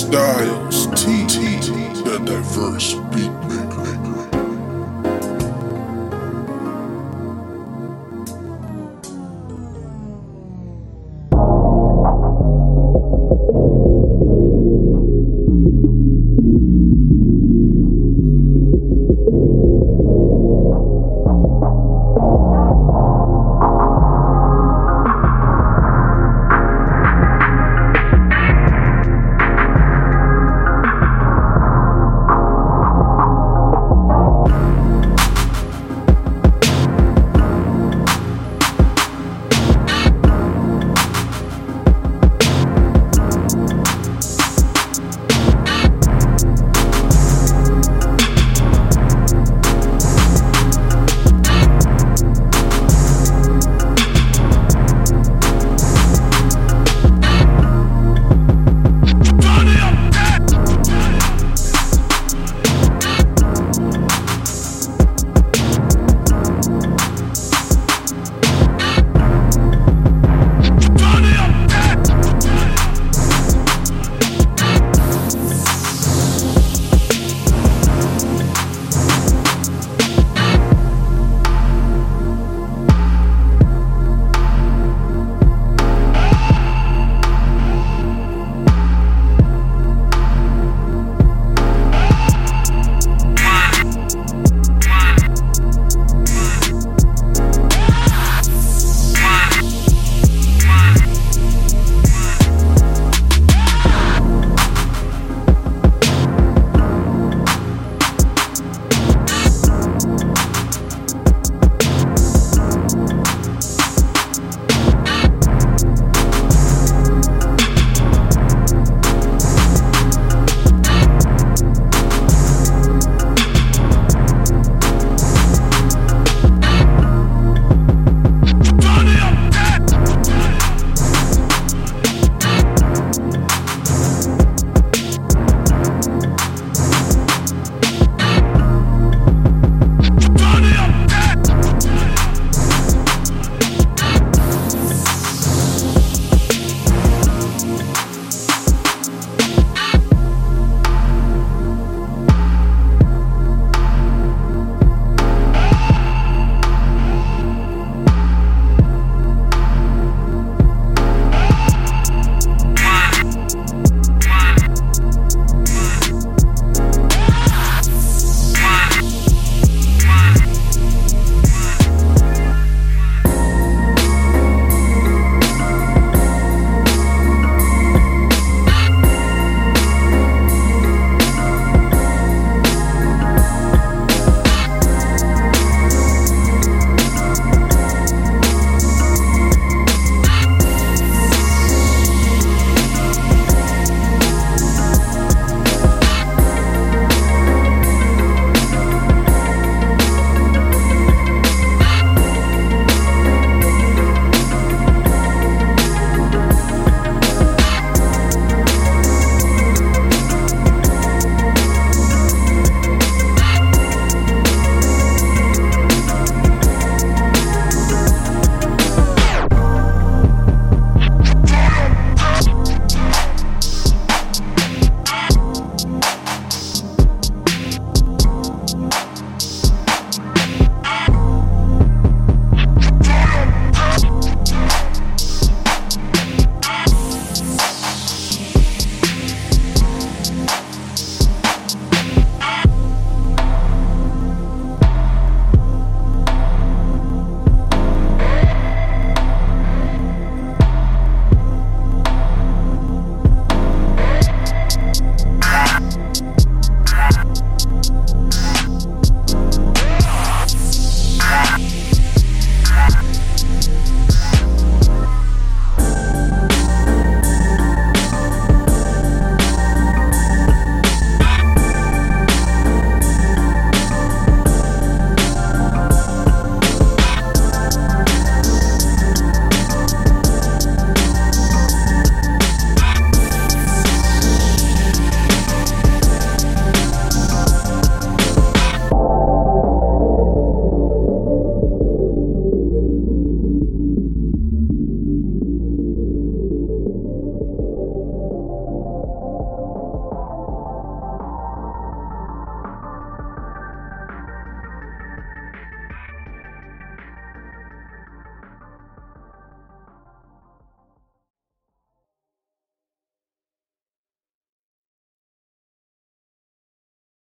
Styles T, the diverse beatmaker.